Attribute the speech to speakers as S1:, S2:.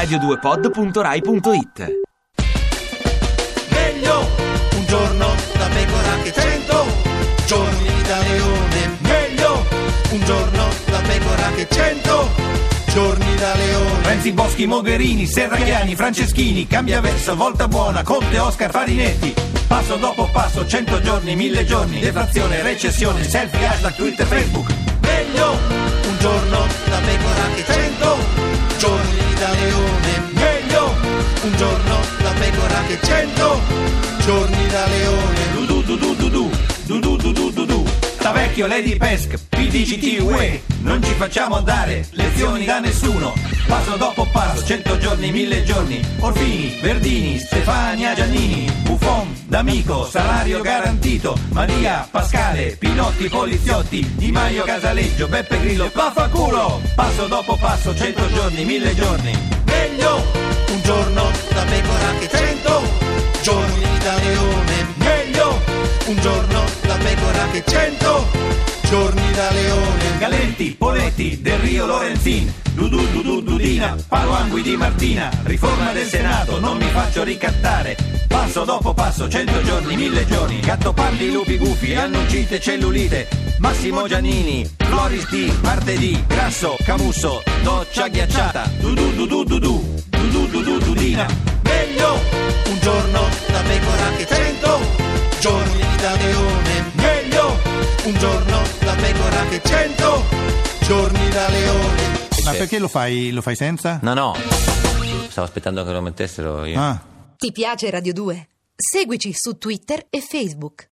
S1: radio2pod.rai.it
S2: Meglio un giorno da pecora che cento giorni da leone. Meglio un giorno da pecora che cento giorni da leone.
S3: Renzi Boschi, Mogherini, Serraghiani, Franceschini, cambia verso, volta buona, Conte, Oscar, Farinetti. Passo dopo passo, 100 giorni, 1000 giorni, deflazione, recessione, selfie, hashtag, Twitter, Facebook.
S2: Meglio un giorno un giorno da pecora che cento giorni da leone.
S3: Du du du du du du, du du du du du. Da vecchio Lady Pesk, PDGT UE, non ci facciamo dare lezioni da nessuno. Passo dopo passo, 100 giorni, 1000 giorni. Orfini, Verdini, Stefania Giannini, Buffon, D'Amico, salario garantito. Maria, Pascale, Pinotti, Poliziotti, Di Maio, Casaleggio, Beppe Grillo, vaffanculo! Passo dopo passo, 100 giorni, 1000 giorni.
S2: Leone. Meglio un giorno da pecora che cento giorni da leone.
S3: Galetti, Poletti, Del Rio Lorenzin, Dudu Dudu Dudina, Paluangui di Martina, riforma del Senato, non mi faccio ricattare. Passo dopo passo, 100 giorni, 1000 giorni, Gattopardi, Lupi Gufi, Annuncite, Cellulite, Massimo Giannini, Floris di Martedì, Grasso, Camusso, Doccia Ghiacciata, Dudu Dudu Dudu, Dudu Dudu Dudina.
S2: Meglio un giorno un giorno da pecora che cento giorni da leone.
S4: Ma perché lo fai, lo fai senza?
S5: No, no, stavo aspettando che lo mettessero io.
S4: Ah.
S6: Ti piace Radio 2? Seguici su Twitter e Facebook.